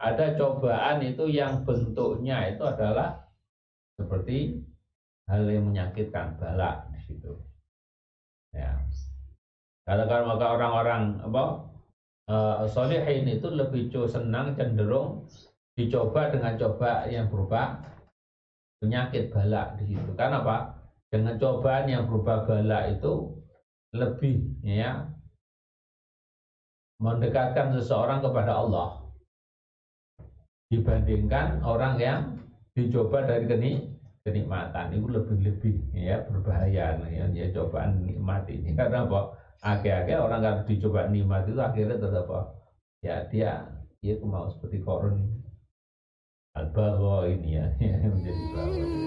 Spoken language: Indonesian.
ada cobaan itu yang bentuknya itu adalah seperti hal yang menyakitkan balak di situ. Ya. Kalau maka orang-orang apa uh, solehin itu lebih senang cenderung dicoba dengan coba yang berupa penyakit balak di situ. Karena apa? Dengan cobaan yang berupa balak itu lebih ya mendekatkan seseorang kepada Allah. Dibandingkan orang yang dicoba dari keni kenikmatan. Itu lebih-lebih ya berbahaya ya, ya cobaan nikmat ini karena apa? Akhir-akhir orang kalau dicoba nikmat itu akhirnya tetap apa? Ya dia dia mau seperti korun. Al ini ya, ya